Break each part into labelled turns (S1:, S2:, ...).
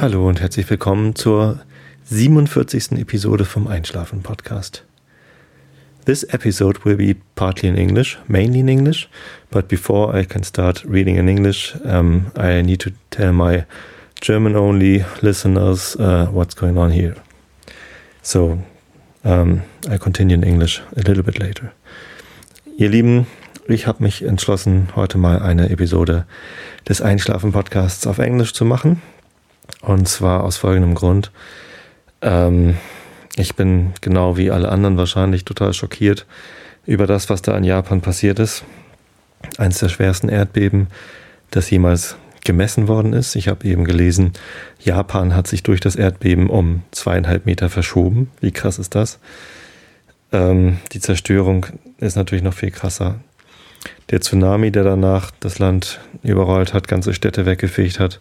S1: Hallo und herzlich willkommen zur 47. Episode vom Einschlafen Podcast. This episode will be partly in English, mainly in English, but before I can start reading in English, um, I need to tell my German only listeners uh, what's going on here. So, um, I continue in English a little bit later. Ihr Lieben, ich habe mich entschlossen, heute mal eine Episode des Einschlafen-Podcasts auf Englisch zu machen. Und zwar aus folgendem Grund. Ähm, ich bin genau wie alle anderen wahrscheinlich total schockiert über das, was da in Japan passiert ist. Eines der schwersten Erdbeben, das jemals gemessen worden ist. Ich habe eben gelesen, Japan hat sich durch das Erdbeben um zweieinhalb Meter verschoben. Wie krass ist das? Ähm, die Zerstörung ist natürlich noch viel krasser. Der Tsunami, der danach das Land überrollt hat, ganze Städte weggefegt hat,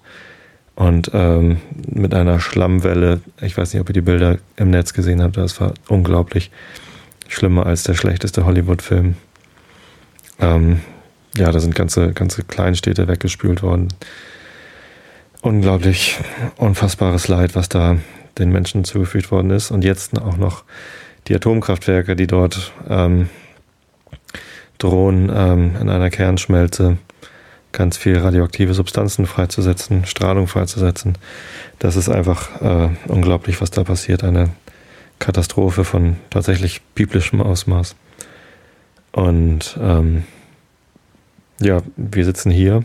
S1: und ähm, mit einer Schlammwelle, ich weiß nicht, ob ihr die Bilder im Netz gesehen habt, das war unglaublich schlimmer als der schlechteste Hollywood-Film. Ähm, ja, da sind ganze, ganze Kleinstädte weggespült worden. Unglaublich, unfassbares Leid, was da den Menschen zugefügt worden ist. Und jetzt auch noch die Atomkraftwerke, die dort ähm, drohen, ähm, in einer Kernschmelze ganz viel radioaktive Substanzen freizusetzen, Strahlung freizusetzen. Das ist einfach äh, unglaublich, was da passiert. Eine Katastrophe von tatsächlich biblischem Ausmaß. Und ähm, ja, wir sitzen hier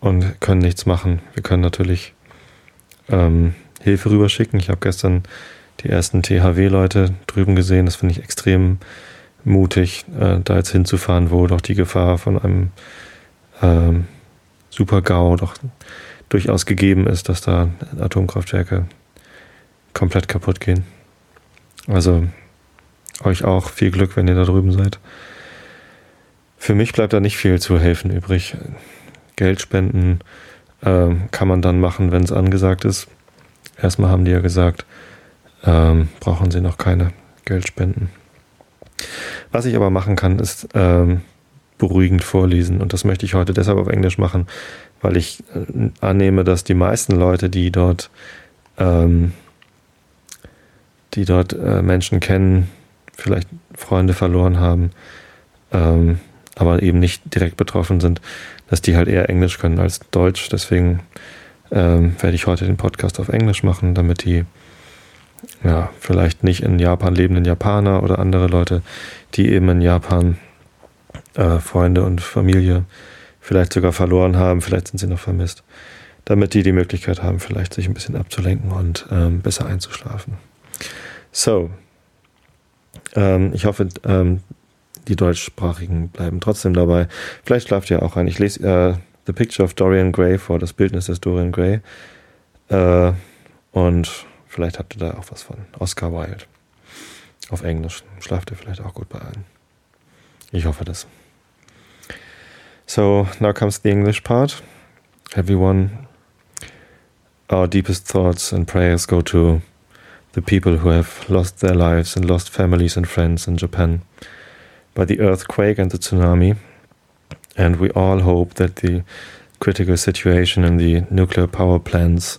S1: und können nichts machen. Wir können natürlich ähm, Hilfe rüberschicken. Ich habe gestern die ersten THW-Leute drüben gesehen. Das finde ich extrem mutig, äh, da jetzt hinzufahren, wo doch die Gefahr von einem ähm, Super-GAU doch durchaus gegeben ist, dass da Atomkraftwerke komplett kaputt gehen. Also euch auch viel Glück, wenn ihr da drüben seid. Für mich bleibt da nicht viel zu helfen übrig. Geld spenden äh, kann man dann machen, wenn es angesagt ist. Erstmal haben die ja gesagt, ähm, brauchen sie noch keine Geldspenden. Was ich aber machen kann, ist ähm, beruhigend vorlesen. Und das möchte ich heute deshalb auf Englisch machen, weil ich äh, annehme, dass die meisten Leute, die dort, ähm, die dort äh, Menschen kennen, vielleicht Freunde verloren haben, ähm, aber eben nicht direkt betroffen sind, dass die halt eher Englisch können als Deutsch. Deswegen ähm, werde ich heute den Podcast auf Englisch machen, damit die ja, vielleicht nicht in Japan lebenden Japaner oder andere Leute, die eben in Japan äh, Freunde und Familie vielleicht sogar verloren haben, vielleicht sind sie noch vermisst, damit die die Möglichkeit haben, vielleicht sich ein bisschen abzulenken und ähm, besser einzuschlafen. So, ähm, ich hoffe, ähm, die Deutschsprachigen bleiben trotzdem dabei. Vielleicht schlaft ihr auch ein. Ich lese äh, The Picture of Dorian Gray vor, das Bildnis des Dorian Gray. Äh, und vielleicht habt ihr da auch was von. Oscar Wilde. Auf Englisch. Schlaft ihr vielleicht auch gut bei allen. Ich hoffe das. So now comes the English part. Everyone, our deepest thoughts and prayers go to the people who have lost their lives and lost families and friends in Japan by the earthquake and the tsunami. And we all hope that the critical situation in the nuclear power plants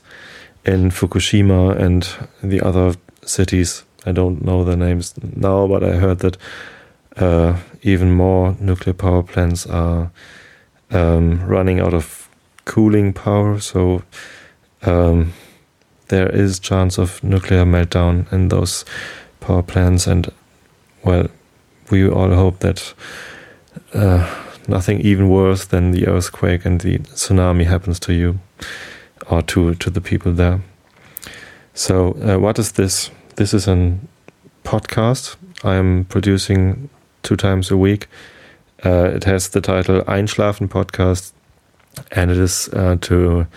S1: in Fukushima and the other cities, I don't know the names now, but I heard that uh, even more nuclear power plants are um, running out of cooling power, so um, there is chance of nuclear meltdown in those power plants. And well, we all hope that uh, nothing even worse than the earthquake and the tsunami happens to you or to to the people there. So, uh, what is this? This is a podcast I am producing two times a week. Uh, it has the title Einschlafen Podcast, and it is uh, to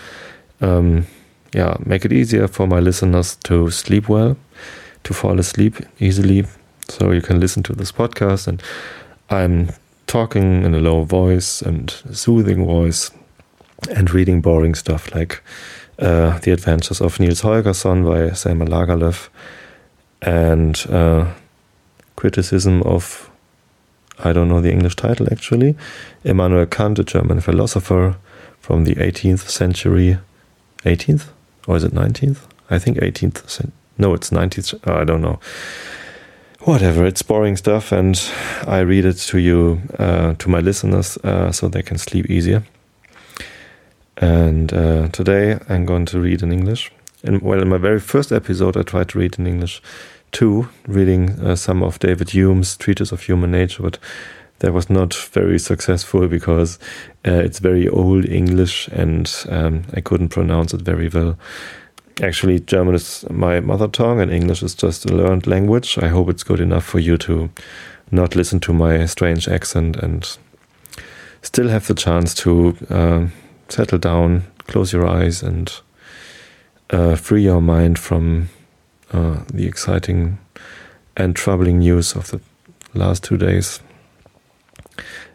S1: um, yeah make it easier for my listeners to sleep well, to fall asleep easily. So you can listen to this podcast, and I'm talking in a low voice and soothing voice, and reading boring stuff like uh, The Adventures of Niels Holgersson by Selma Lagerlöf, and uh, criticism of I don't know the English title actually. Immanuel Kant, a German philosopher from the 18th century. 18th? or is it 19th? I think 18th. No, it's 19th. I don't know. Whatever, it's boring stuff, and I read it to you, uh, to my listeners, uh, so they can sleep easier. And uh, today I'm going to read in English. And well, in my very first episode, I tried to read in English too, reading uh, some of David Hume's Treatise of Human Nature, but that was not very successful because uh, it's very old English and um, I couldn't pronounce it very well. Actually, German is my mother tongue and English is just a learned language. I hope it's good enough for you to not listen to my strange accent and still have the chance to uh, settle down, close your eyes, and uh, free your mind from uh, the exciting and troubling news of the last two days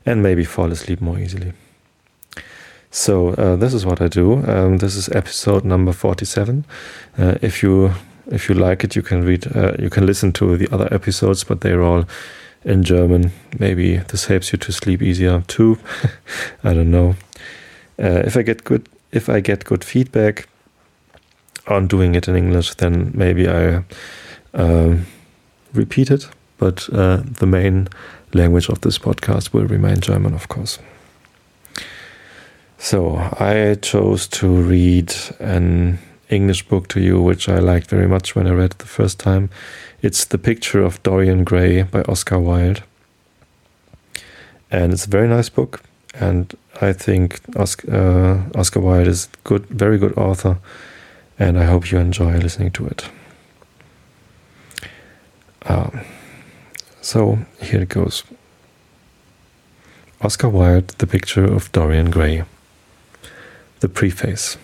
S1: and maybe fall asleep more easily. So uh, this is what I do. Um, this is episode number forty-seven. Uh, if you if you like it, you can read. Uh, you can listen to the other episodes, but they're all in German. Maybe this helps you to sleep easier too. I don't know. Uh, if I get good if I get good feedback on doing it in English, then maybe I um, repeat it. But uh, the main language of this podcast will remain German, of course. So I chose to read an English book to you, which I liked very much when I read it the first time. It's The Picture of Dorian Gray by Oscar Wilde. And it's a very nice book. And I think Oscar, uh, Oscar Wilde is good, very good author. And I hope you enjoy listening to it. Um, so here it goes. Oscar Wilde, The Picture of Dorian Gray. The Preface.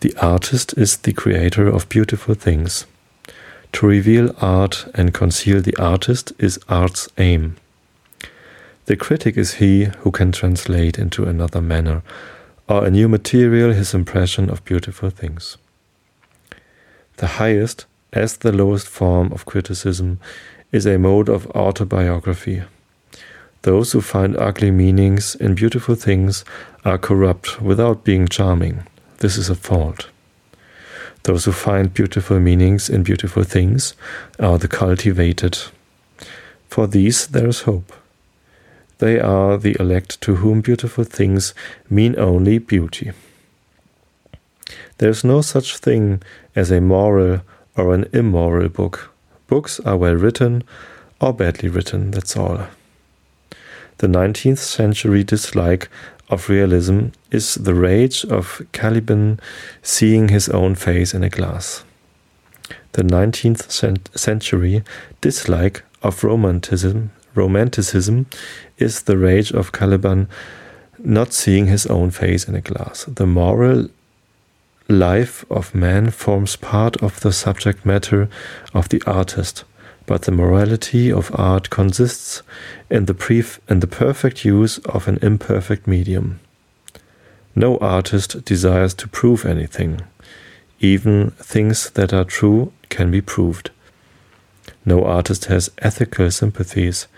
S1: The artist is the creator of beautiful things. To reveal art and conceal the artist is art's aim. The critic is he who can translate into another manner or a new material his impression of beautiful things. The highest as the lowest form of criticism, is a mode of autobiography. Those who find ugly meanings in beautiful things are corrupt without being charming. This is a fault. Those who find beautiful meanings in beautiful things are the cultivated. For these there is hope. They are the elect to whom beautiful things mean only beauty. There is no such thing as a moral or an immoral book. Books are well written or badly written, that's all. The 19th century dislike of realism is the rage of Caliban seeing his own face in a glass. The 19th cent century dislike of romanticism, romanticism is the rage of Caliban not seeing his own face in a glass. The moral life of man forms part of the subject matter of the artist, but the morality of art consists in the, pref- in the perfect use of an imperfect medium. No artist desires to prove anything. Even things that are true can be proved. No artist has ethical sympathies.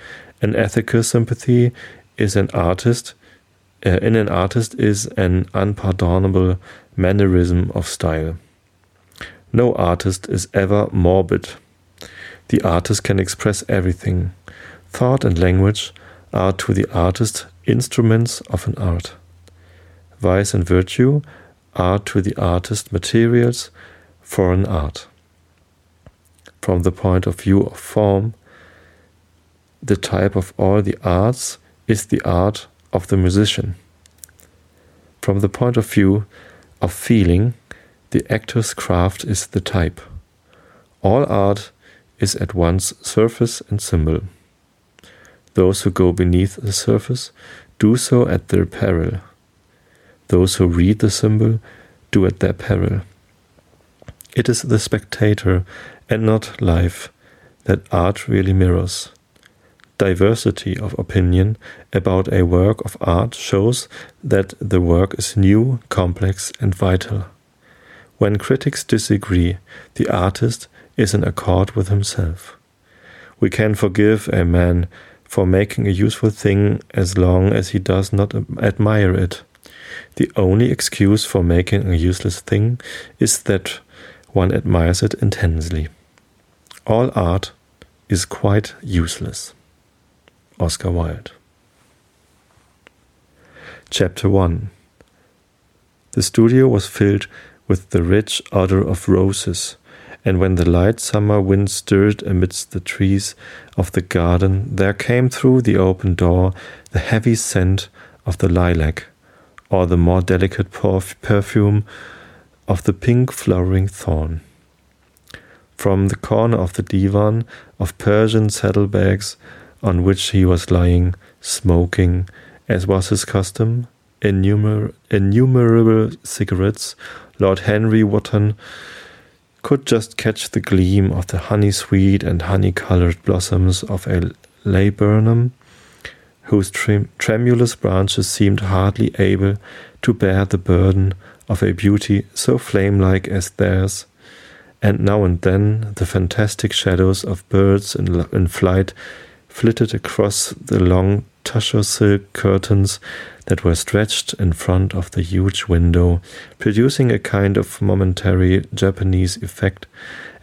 S1: An ethical sympathy is an artist uh, in an artist is an unpardonable mannerism of style. No artist is ever morbid. The artist can express everything. Thought and language are to the artist instruments of an art. Vice and virtue are to the artist materials for an art. From the point of view of form, the type of all the arts is the art of the musician. From the point of view of feeling, the actor's craft is the type. All art is at once surface and symbol. Those who go beneath the surface do so at their peril. Those who read the symbol do at their peril. It is the spectator and not life that art really mirrors diversity of opinion about a work of art shows that the work is new, complex, and vital. When critics disagree, the artist is in accord with himself. We can forgive a man for making a useful thing as long as he does not admire it. The only excuse for making a useless thing is that one admires it intensely. All art is quite useless. Oscar Wilde. Chapter 1 The studio was filled with the rich odor of roses, and when the light summer wind stirred amidst the trees of the garden, there came through the open door the heavy scent of the lilac, or the more delicate perfume of the pink flowering thorn. From the corner of the divan of Persian saddlebags on which he was lying, smoking, as was his custom, innumer- innumerable cigarettes, Lord Henry Wotton could just catch the gleam of the honey sweet and honey colored blossoms of a laburnum, whose trem- tremulous branches seemed hardly able to bear the burden of a beauty so flame like as theirs, and now and then the fantastic shadows of birds in, in flight flitted across the long tussore silk curtains that were stretched in front of the huge window, producing a kind of momentary Japanese effect,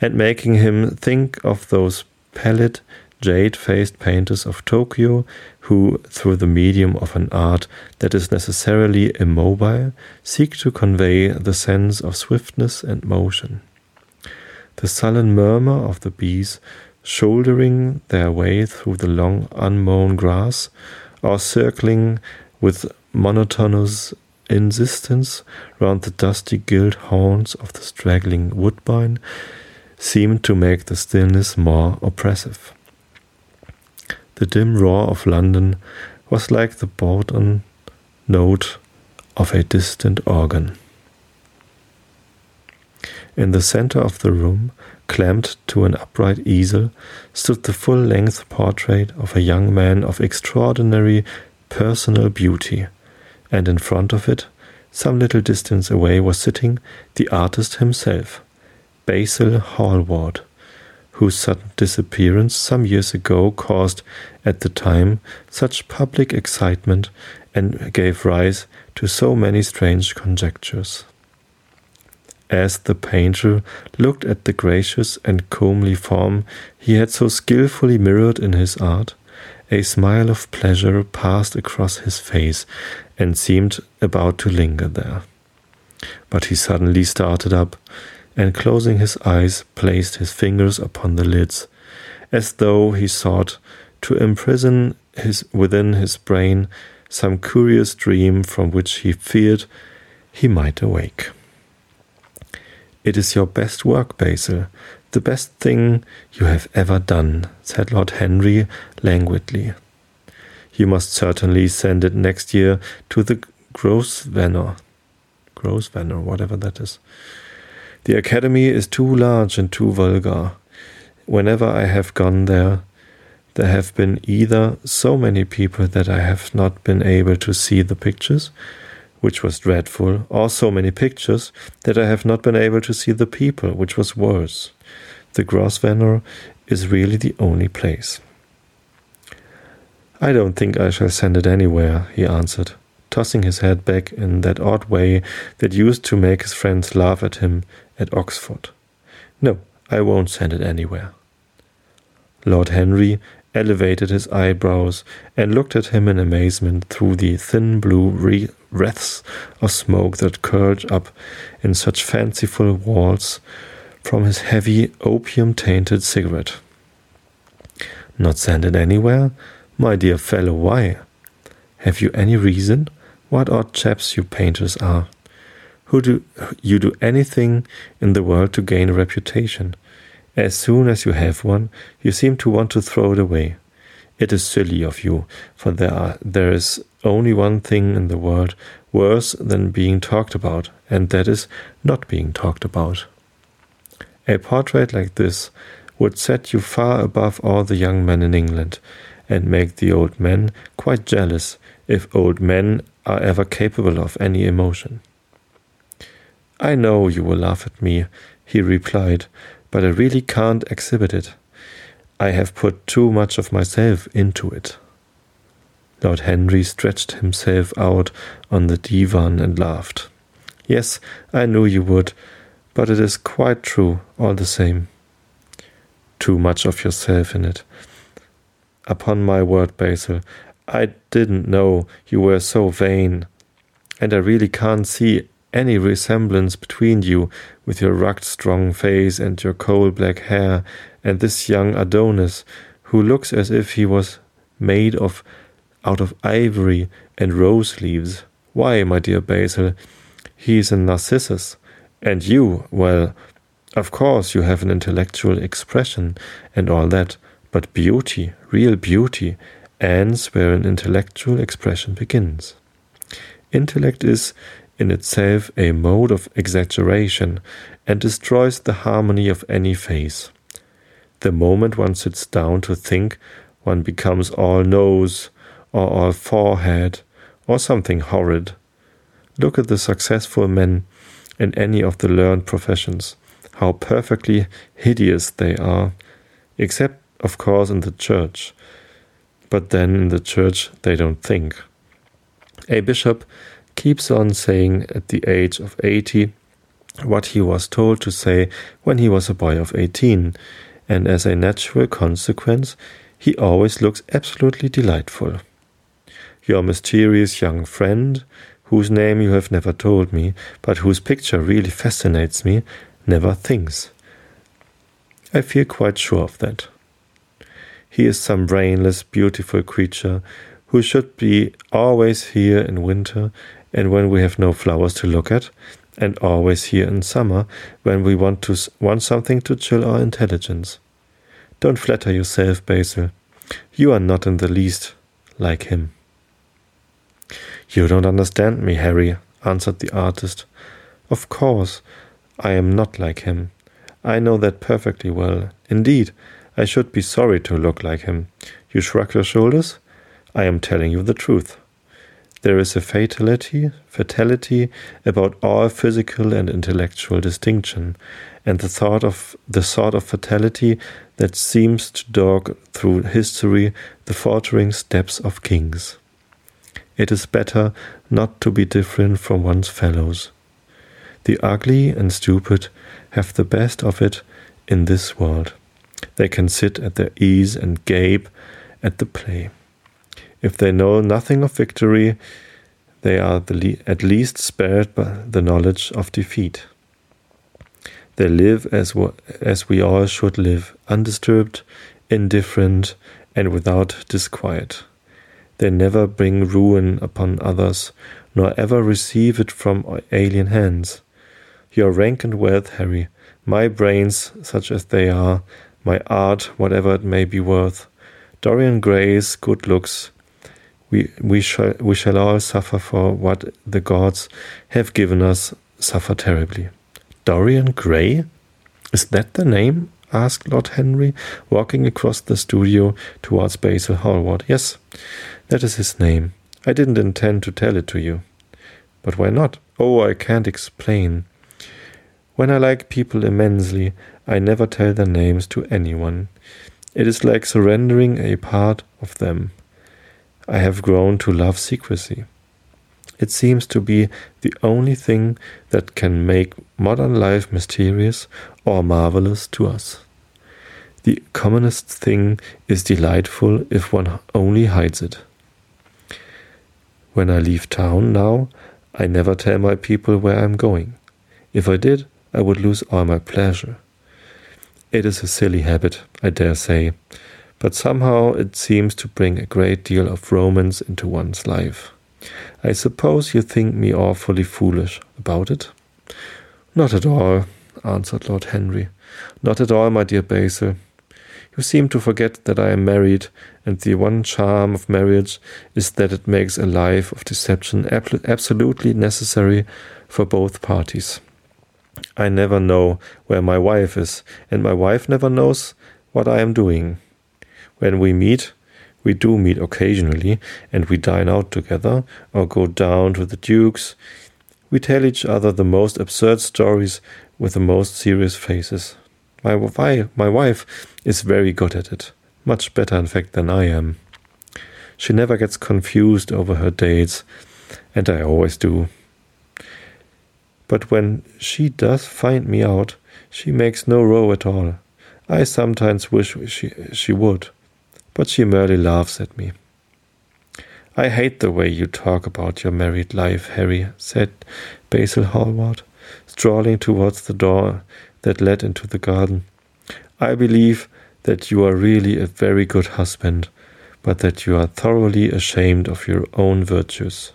S1: and making him think of those pallid, jade faced painters of Tokyo who, through the medium of an art that is necessarily immobile, seek to convey the sense of swiftness and motion. The sullen murmur of the bees shouldering their way through the long unmown grass, or circling with monotonous insistence round the dusty gilt horns of the straggling woodbine, seemed to make the stillness more oppressive. The dim roar of London was like the bourdon note of a distant organ. In the center of the room, clamped to an upright easel, stood the full length portrait of a young man of extraordinary personal beauty, and in front of it, some little distance away, was sitting the artist himself, Basil Hallward, whose sudden disappearance some years ago caused, at the time, such public excitement and gave rise to so many strange conjectures as the painter looked at the gracious and comely form he had so skilfully mirrored in his art, a smile of pleasure passed across his face and seemed about to linger there. But he suddenly started up, and closing his eyes, placed his fingers upon the lids, as though he sought to imprison his, within his brain some curious dream from which he feared he might awake. It is your best work, Basil, the best thing you have ever done, said Lord Henry languidly. You must certainly send it next year to the Grosvenor. Grosvenor, whatever that is. The academy is too large and too vulgar. Whenever I have gone there, there have been either so many people that I have not been able to see the pictures, which was dreadful, or so many pictures that I have not been able to see the people, which was worse. The Grosvenor is really the only place. I don't think I shall send it anywhere, he answered, tossing his head back in that odd way that used to make his friends laugh at him at Oxford. No, I won't send it anywhere. Lord Henry elevated his eyebrows and looked at him in amazement through the thin blue wreaths of smoke that curled up in such fanciful walls from his heavy opium tainted cigarette. Not send it anywhere? My dear fellow, why? Have you any reason? What odd chaps you painters are. Who do you do anything in the world to gain a reputation? As soon as you have one, you seem to want to throw it away. It is silly of you, for there, are, there is only one thing in the world worse than being talked about, and that is not being talked about. A portrait like this would set you far above all the young men in England, and make the old men quite jealous if old men are ever capable of any emotion. I know you will laugh at me, he replied, but I really can't exhibit it. I have put too much of myself into it. Lord Henry stretched himself out on the divan and laughed. Yes, I knew you would, but it is quite true all the same. Too much of yourself in it. Upon my word, Basil, I didn't know you were so vain, and I really can't see any resemblance between you with your rugged, strong face and your coal black hair and this young Adonis who looks as if he was made of out of ivory and rose leaves. Why, my dear Basil, he is a Narcissus, and you, well, of course you have an intellectual expression and all that, but beauty, real beauty, ends where an intellectual expression begins. Intellect is in itself a mode of exaggeration and destroys the harmony of any face. The moment one sits down to think, one becomes all nose or all forehead or something horrid. Look at the successful men in any of the learned professions, how perfectly hideous they are, except, of course, in the church. But then in the church they don't think. A bishop keeps on saying at the age of 80 what he was told to say when he was a boy of 18, and as a natural consequence, he always looks absolutely delightful. Your mysterious young friend, whose name you have never told me, but whose picture really fascinates me, never thinks. I feel quite sure of that. He is some brainless, beautiful creature who should be always here in winter and when we have no flowers to look at, and always here in summer when we want to want something to chill our intelligence. Don't flatter yourself, Basil. You are not in the least like him. You don't understand me, Harry, answered the artist. Of course, I am not like him. I know that perfectly well. Indeed, I should be sorry to look like him. You shrug your shoulders? I am telling you the truth. There is a fatality, fatality about all physical and intellectual distinction, and the thought of the sort of fatality that seems to dog through history the faltering steps of kings. It is better not to be different from one's fellows. The ugly and stupid have the best of it in this world. They can sit at their ease and gape at the play. If they know nothing of victory, they are le at least spared by the knowledge of defeat. They live as, as we all should live, undisturbed, indifferent, and without disquiet. They never bring ruin upon others, nor ever receive it from alien hands. Your rank and wealth, Harry, my brains, such as they are, my art, whatever it may be worth, Dorian Gray's good looks, we, shall, we shall all suffer for what the gods have given us, suffer terribly. Dorian Gray? Is that the name? asked Lord Henry, walking across the studio towards Basil Hallward. Yes, that is his name. I didn't intend to tell it to you. But why not? Oh, I can't explain. When I like people immensely, I never tell their names to anyone. It is like surrendering a part of them. I have grown to love secrecy. It seems to be the only thing that can make modern life mysterious or marvelous to us. The commonest thing is delightful if one only hides it. When I leave town now, I never tell my people where I'm going. If I did, I would lose all my pleasure. It is a silly habit, I dare say, but somehow it seems to bring a great deal of romance into one's life. I suppose you think me awfully foolish about it? Not at all, answered Lord Henry. Not at all, my dear Basil. You seem to forget that I am married, and the one charm of marriage is that it makes a life of deception absolutely necessary for both parties. I never know where my wife is, and my wife never knows what I am doing. When we meet, we do meet occasionally, and we dine out together or go down to the Duke's. We tell each other the most absurd stories with the most serious faces. My wife, my wife is very good at it, much better, in fact, than I am. She never gets confused over her dates, and I always do. But when she does find me out, she makes no row at all. I sometimes wish she, she would, but she merely laughs at me. I hate the way you talk about your married life, Harry, said Basil Hallward, strolling towards the door that led into the garden. I believe that you are really a very good husband, but that you are thoroughly ashamed of your own virtues.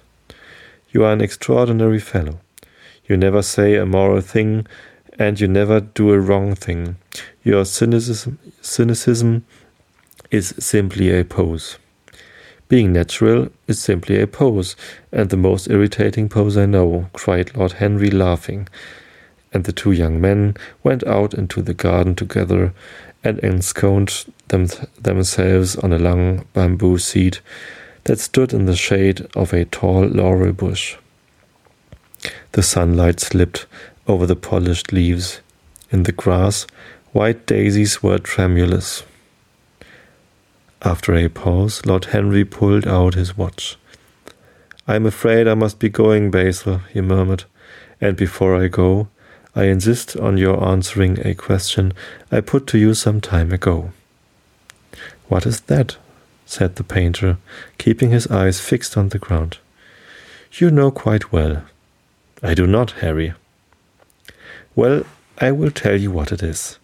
S1: You are an extraordinary fellow. You never say a moral thing, and you never do a wrong thing. Your cynicism, cynicism is simply a pose. Being natural is simply a pose, and the most irritating pose I know, cried Lord Henry, laughing. And the two young men went out into the garden together and ensconced them themselves on a long bamboo seat that stood in the shade of a tall laurel bush. The sunlight slipped over the polished leaves. In the grass, white daisies were tremulous. After a pause, Lord Henry pulled out his watch. I am afraid I must be going, Basil, he murmured, and before I go, I insist on your answering a question I put to you some time ago. What is that? said the painter, keeping his eyes fixed on the ground. You know quite well. I do not, Harry. Well, I will tell you what it is.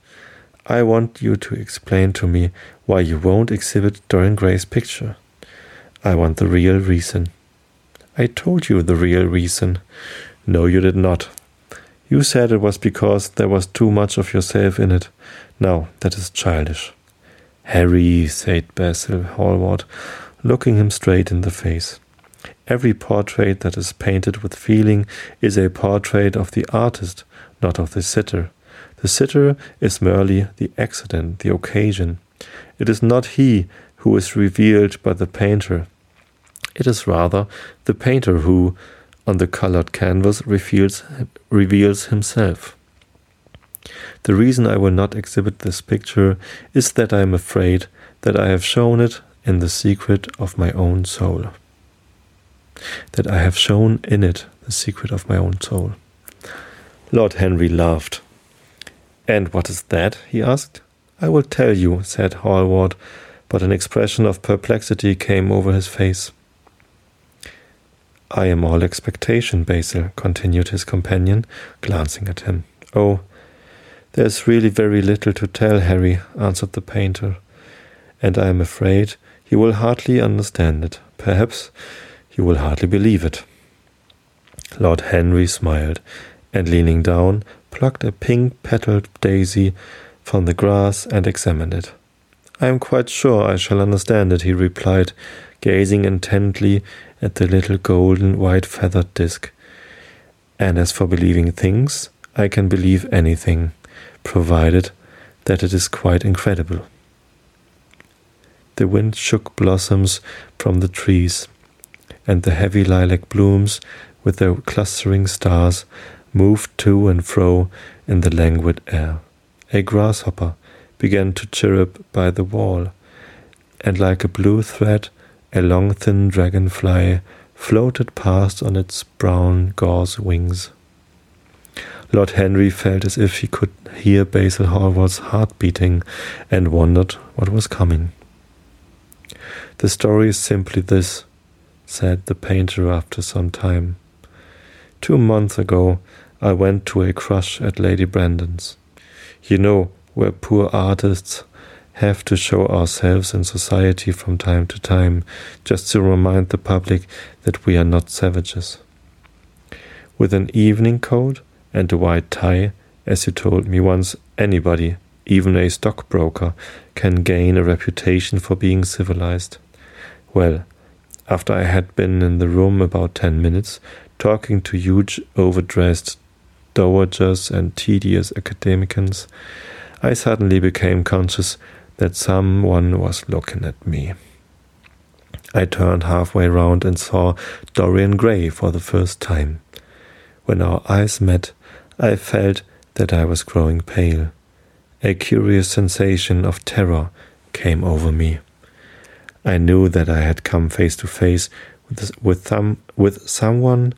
S1: I want you to explain to me why you won't exhibit Dorian Gray's picture. I want the real reason. I told you the real reason. No, you did not. You said it was because there was too much of yourself in it. Now, that is childish. Harry, said Basil Hallward, looking him straight in the face. Every portrait that is painted with feeling is a portrait of the artist, not of the sitter. The sitter is merely the accident, the occasion. It is not he who is revealed by the painter. It is rather the painter who, on the colored canvas, reveals, reveals himself. The reason I will not exhibit this picture is that I am afraid that I have shown it in the secret of my own soul. That I have shown in it the secret of my own soul. Lord Henry laughed. And what is that? he asked. I will tell you, said Hallward, but an expression of perplexity came over his face. I am all expectation, Basil, continued his companion, glancing at him. Oh, there is really very little to tell, Harry, answered the painter, and I am afraid you will hardly understand it. Perhaps you will hardly believe it. Lord Henry smiled, and leaning down, plucked a pink petaled daisy from the grass and examined it. I am quite sure I shall understand it, he replied, gazing intently at the little golden white feathered disk. And as for believing things, I can believe anything, provided that it is quite incredible. The wind shook blossoms from the trees, and the heavy lilac blooms, with their clustering stars, moved to and fro in the languid air. A grasshopper began to chirrup by the wall, and like a blue thread, a long thin dragonfly floated past on its brown gauze wings. Lord Henry felt as if he could hear Basil Hallward's heart beating and wondered what was coming. The story is simply this, said the painter after some time. Two months ago, I went to a crush at Lady Brandon's. You know, where poor artists have to show ourselves in society from time to time, just to remind the public that we are not savages. With an evening coat and a white tie, as you told me once, anybody, even a stockbroker, can gain a reputation for being civilized. Well, after I had been in the room about ten minutes, talking to huge, overdressed dowagers and tedious academicians, I suddenly became conscious that someone was looking at me. I turned halfway round and saw Dorian Gray for the first time. When our eyes met, I felt that I was growing pale. A curious sensation of terror came over me. I knew that I had come face to face with, with, some, with someone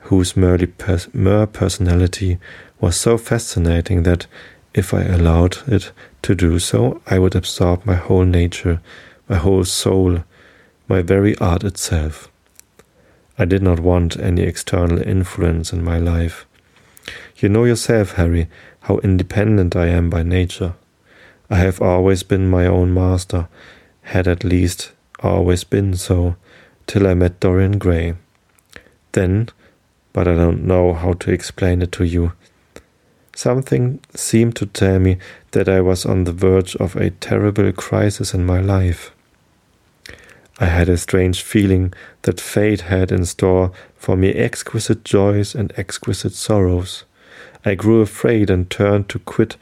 S1: whose merely pers- personality was so fascinating that if I allowed it to do so, I would absorb my whole nature, my whole soul, my very art itself. I did not want any external influence in my life. You know yourself, Harry, how independent I am by nature. I have always been my own master, had at least always been so, till I met Dorian Gray. Then, but I don't know how to explain it to you, something seemed to tell me that I was on the verge of a terrible crisis in my life. I had a strange feeling that fate had in store for me exquisite joys and exquisite sorrows. I grew afraid and turned to quit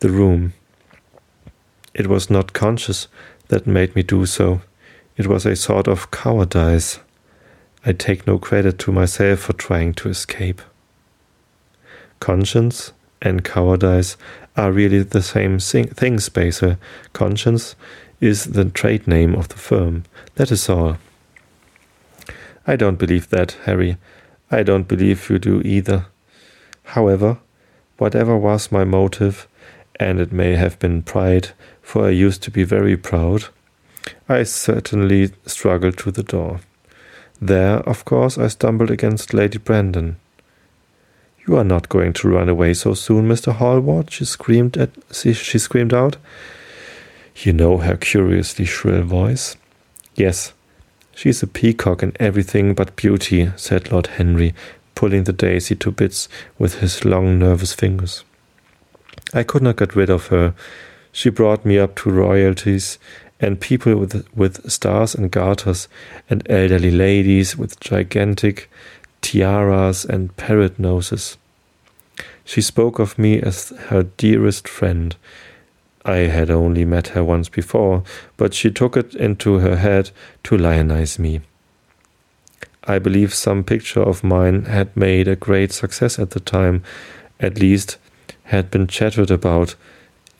S1: the room. It was not conscience that made me do so. It was a sort of cowardice. I take no credit to myself for trying to escape. Conscience and cowardice are really the same thing, Basil. Conscience is the trade name of the firm. That is all. I don't believe that, Harry. I don't believe you do either. However, whatever was my motive, and it may have been pride, for I used to be very proud, I certainly struggled to the door. There, of course, I stumbled against Lady Brandon. You are not going to run away so soon, Mr. Hallward, she screamed at she, screamed out. You know her curiously shrill voice. Yes, she's a peacock in everything but beauty, said Lord Henry, pulling the daisy to bits with his long, nervous fingers. I could not get rid of her. She brought me up to royalties and people with, with stars and garters, and elderly ladies with gigantic tiaras and parrot noses. She spoke of me as her dearest friend, I had only met her once before, but she took it into her head to lionize me. I believe some picture of mine had made a great success at the time, at least had been chattered about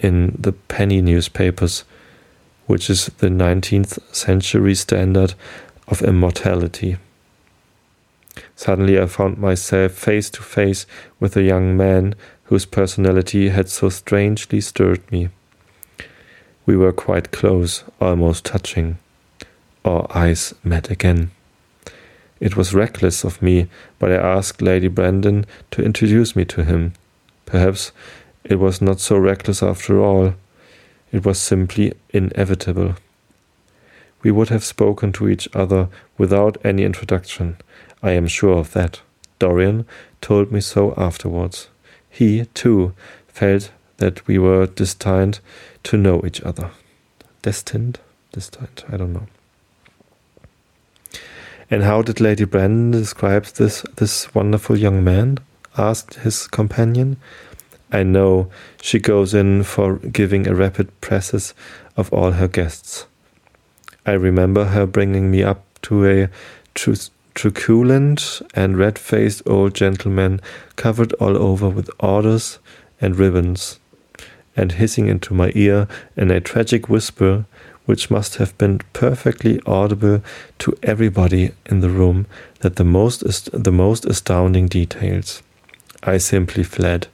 S1: in the penny newspapers, which is the 19th century standard of immortality. Suddenly I found myself face to face with a young man whose personality had so strangely stirred me. We were quite close, almost touching. Our eyes met again. It was reckless of me, but I asked Lady Brandon to introduce me to him. Perhaps it was not so reckless after all. It was simply inevitable. We would have spoken to each other without any introduction. I am sure of that. Dorian told me so afterwards. He, too, felt that we were destined to know each other. Destined? Destined? I don't know. And how did Lady Brandon describe this this wonderful young man? asked his companion. I know she goes in for giving a rapid précis of all her guests. I remember her bringing me up to a truculent and red faced old gentleman covered all over with orders and ribbons and hissing into my ear in a tragic whisper which must have been perfectly audible to everybody in the room that the most the most astounding details. I simply fled.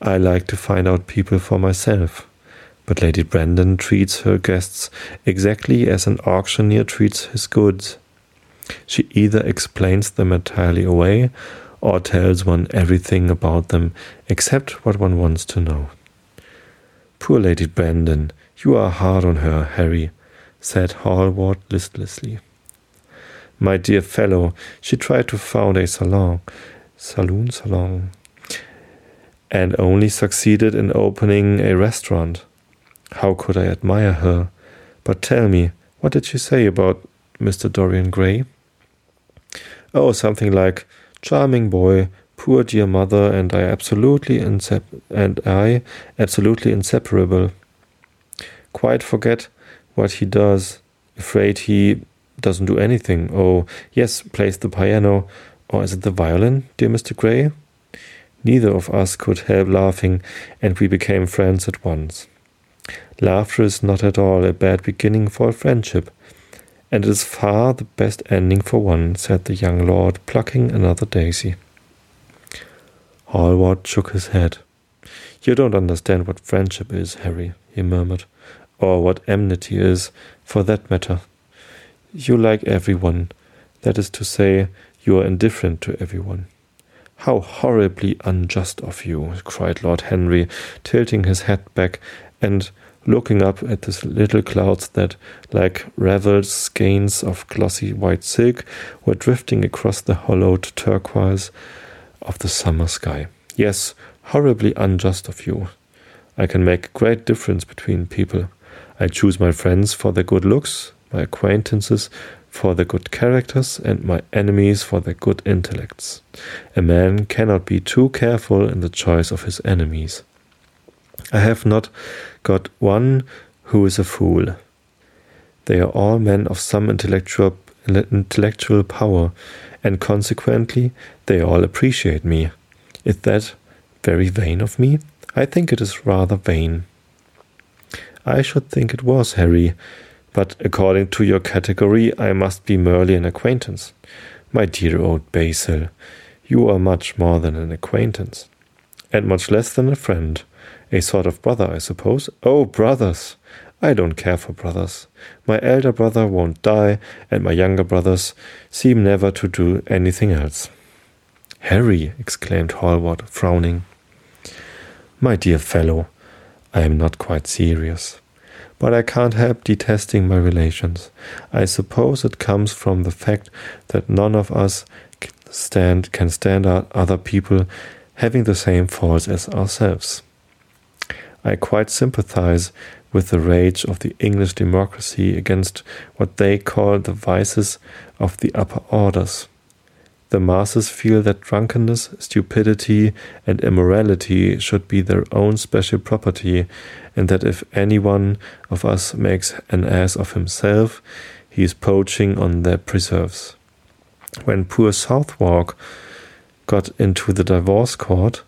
S1: I like to find out people for myself. But Lady Brandon treats her guests exactly as an auctioneer treats his goods. She either explains them entirely away or tells one everything about them except what one wants to know. Poor Lady Brandon, you are hard on her, Harry, said Hallward listlessly. My dear fellow, she tried to found a salon, saloon, salon, and only succeeded in opening a restaurant. How could I admire her? But tell me, what did she say about Mr. Dorian Gray? Oh, something like, charming boy, poor dear mother and I absolutely insep- and I absolutely inseparable. Quite forget what he does. Afraid he doesn't do anything. Oh, yes, plays the piano. Or is it the violin, dear Mr. Gray? Neither of us could help laughing, and we became friends at once. Laughter is not at all a bad beginning for a friendship. And it is far the best ending for one, said the young lord, plucking another daisy. Hallward shook his head. You don't understand what friendship is, Harry, he murmured, or what enmity is, for that matter. You like everyone. That is to say, you are indifferent to everyone. How horribly unjust of you, cried Lord Henry, tilting his head back and looking up at the little clouds that, like ravelled skeins of glossy white silk, were drifting across the hollowed turquoise of the summer sky. Yes, horribly unjust of you. I can make great difference between people. I choose my friends for their good looks, my acquaintances for their good characters, and my enemies for their good intellects. A man cannot be too careful in the choice of his enemies. I have not got one who is a fool. They are all men of some intellectual intellectual power, and consequently they all appreciate me. Is that very vain of me? I think it is rather vain. I should think it was, Harry, but according to your category, I must be merely an acquaintance. My dear old Basil, you are much more than an acquaintance, and much less than a friend. A sort of brother, I suppose. Oh, brothers! I don't care for brothers. My elder brother won't die, and my younger brothers seem never to do anything else. Harry, exclaimed Hallward, frowning. My dear fellow, I am not quite serious. But I can't help detesting my relations. I suppose it comes from the fact that none of us stand can stand out other people having the same faults as ourselves. I quite sympathize with the rage of the English democracy against what they call the vices of the upper orders. The masses feel that drunkenness, stupidity, and immorality should be their own special property, and that if any one of us makes an ass of himself, he is poaching on their preserves. When poor Southwark got into the divorce court,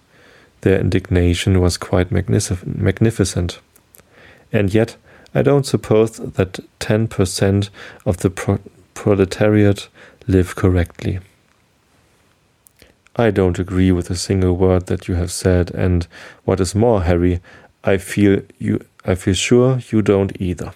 S1: their indignation was quite magnificent. And yet, I don't suppose that 10% of the pro proletariat live correctly. I don't agree with a single word that you have said, and what is more, Harry, I feel you I feel sure you don't either.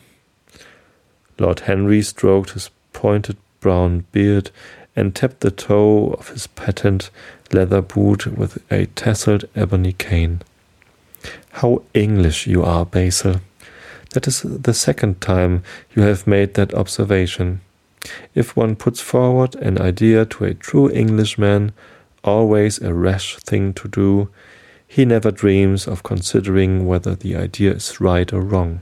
S1: Lord Henry stroked his pointed brown beard and tapped the toe of his patent leather boot with a tasseled ebony cane. How English you are, Basil. That is the second time you have made that observation. If one puts forward an idea to a true Englishman, always a rash thing to do, he never dreams of considering whether the idea is right or wrong.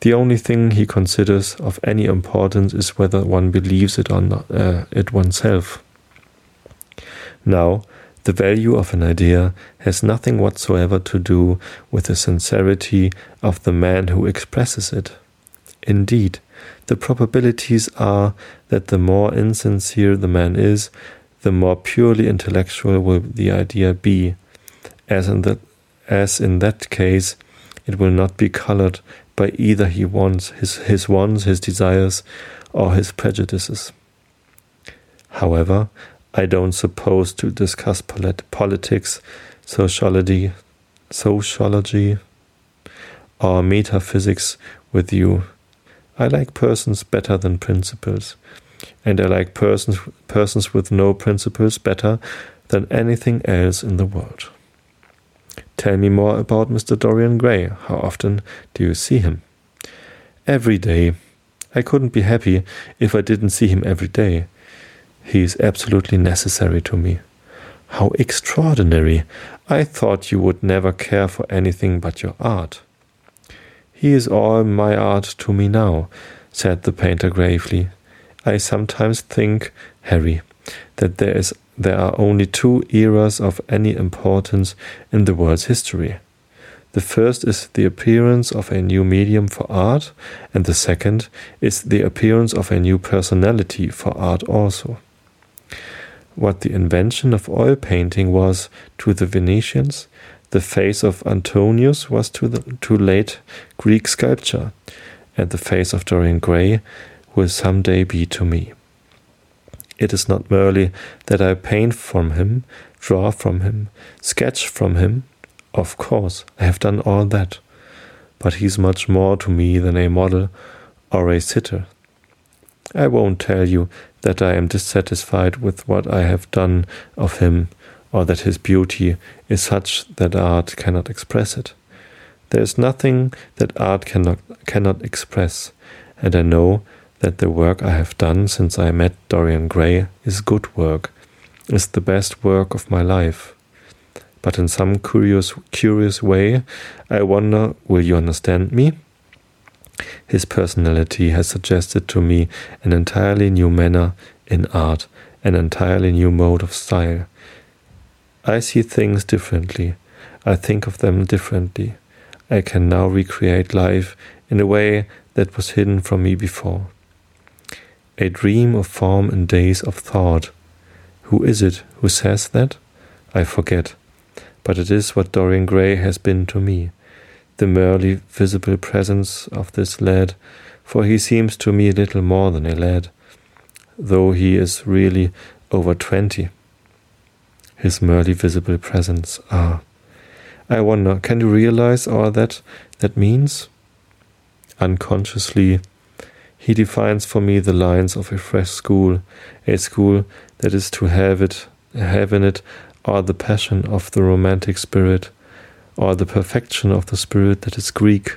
S1: The only thing he considers of any importance is whether one believes it or not, uh, it oneself. Now, the value of an idea has nothing whatsoever to do with the sincerity of the man who expresses it. Indeed, the probabilities are that the more insincere the man is, the more purely intellectual will the idea be, as in that, as in that case, it will not be colored by either he wants his, his wants, his desires, or his prejudices. However, I don't suppose to discuss polit politics, sociology, sociology, or metaphysics with you. I like persons better than principles, and I like persons persons with no principles better than anything else in the world. Tell me more about Mr. Dorian Gray. How often do you see him? Every day. I couldn't be happy if I didn't see him every day. He is absolutely necessary to me. How extraordinary! I thought you would never care for anything but your art. He is all my art to me now, said the painter gravely. I sometimes think, Harry, that there is there are only two eras of any importance in the world's history. The first is the appearance of a new medium for art, and the second is the appearance of a new personality for art also what the invention of oil painting was to the Venetians, the face of Antinous was to, the, to late Greek sculpture, and the face of Dorian Gray will some day be to me. It is not merely that I paint from him, draw from him, sketch from him. Of course, I have done all that. But he is much more to me than a model or a sitter. I won't tell you that I am dissatisfied with what I have done of him, or that his beauty is such that art cannot express it. There is nothing that art cannot, cannot express, and I know that the work I have done since I met Dorian Gray is good work, is the best work of my life. But in some curious, curious way, I wonder will you understand me? His personality has suggested to me an entirely new manner in art, an entirely new mode of style. I see things differently. I think of them differently. I can now recreate life in a way that was hidden from me before. A dream of form in days of thought. Who is it who says that? I forget. But it is what Dorian Gray has been to me the merely visible presence of this lad, for he seems to me little more than a lad, though he is really over twenty. His merely visible presence, ah, I wonder, can you realize all that that means? Unconsciously, he defines for me the lines of a fresh school, a school that is to have it, have in it all the passion of the romantic spirit, or the perfection of the spirit that is Greek,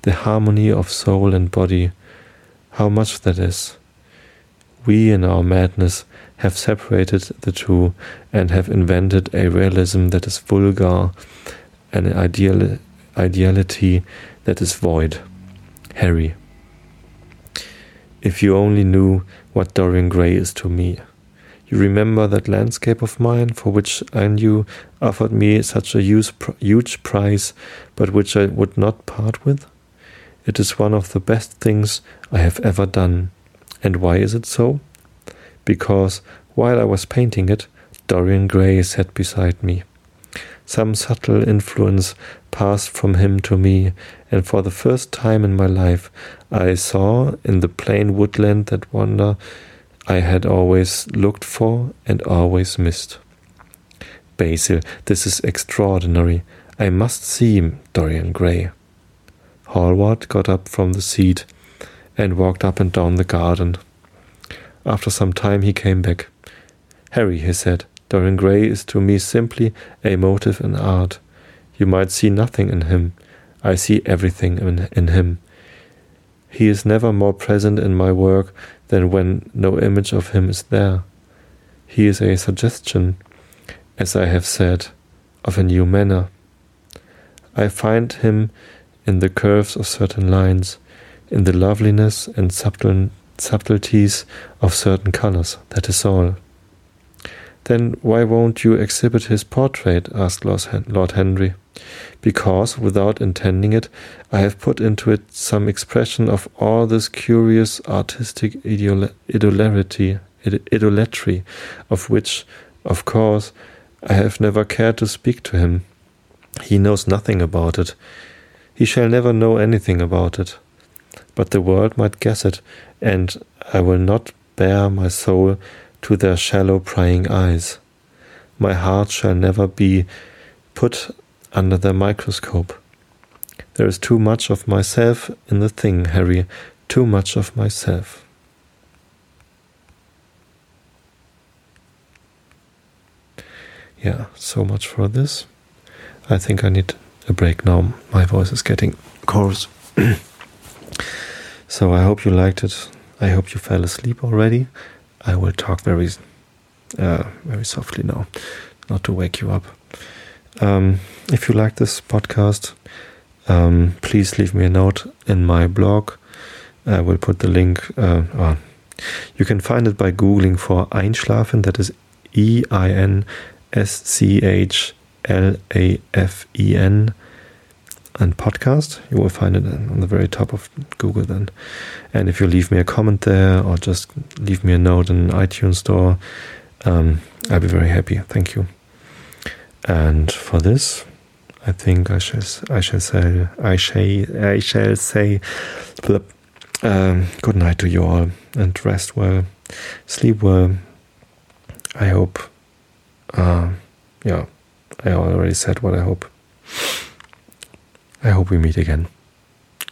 S1: the harmony of soul and body. How much that is. We, in our madness, have separated the two and have invented a realism that is vulgar, an ideal, ideality that is void. Harry. If you only knew what Dorian Gray is to me. You remember that landscape of mine for which Agnew offered me such a huge, huge price, but which I would not part with? It is one of the best things I have ever done. And why is it so? because while I was painting it, Dorian Gray sat beside me. Some subtle influence passed from him to me, and for the first time in my life I saw in the plain woodland that wonder I had always looked for and always missed. Basil, this is extraordinary. I must see him, Dorian Gray. Hallward got up from the seat and walked up and down the garden. After some time he came back. Harry, he said, Dorian Gray is to me simply a motive in art. You might see nothing in him. I see everything in, in him. He is never more present in my work than when no image of him is there. He is a suggestion, as I have said, of a new manner. I find him in the curves of certain lines, in the loveliness and subtle subtleties of certain colors. That is all. Then why won't you exhibit his portrait? asked Lord Henry. Because, without intending it, I have put into it some expression of all this curious artistic idolatry, idolatry, of which, of course, I have never cared to speak to him. He knows nothing about it. He shall never know anything about it but the world might guess it, and I will not bare my soul to their shallow prying eyes. My heart shall never be put under their microscope. There is too much of myself in the thing, Harry, too much of myself. Yeah, so much for this. I think I need a break now. My voice is getting coarse. So I hope you liked it. I hope you fell asleep already. I will talk very, uh, very softly now, not to wake you up. Um, if you like this podcast, um, please leave me a note in my blog. I will put the link. Uh, uh, you can find it by googling for Einschlafen. That is E I N S C H L A F E N and podcast. You will find it on the very top of Google then. And if you leave me a comment there or just leave me a note in iTunes store, um, I'll be very happy. Thank you. And for this, I think I shall I shall say I shall I shall say um, good night to you all and rest well, sleep well. I hope. Uh, yeah, I already said what I hope. I hope we meet again.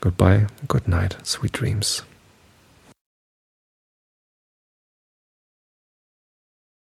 S1: Goodbye, good night, sweet dreams.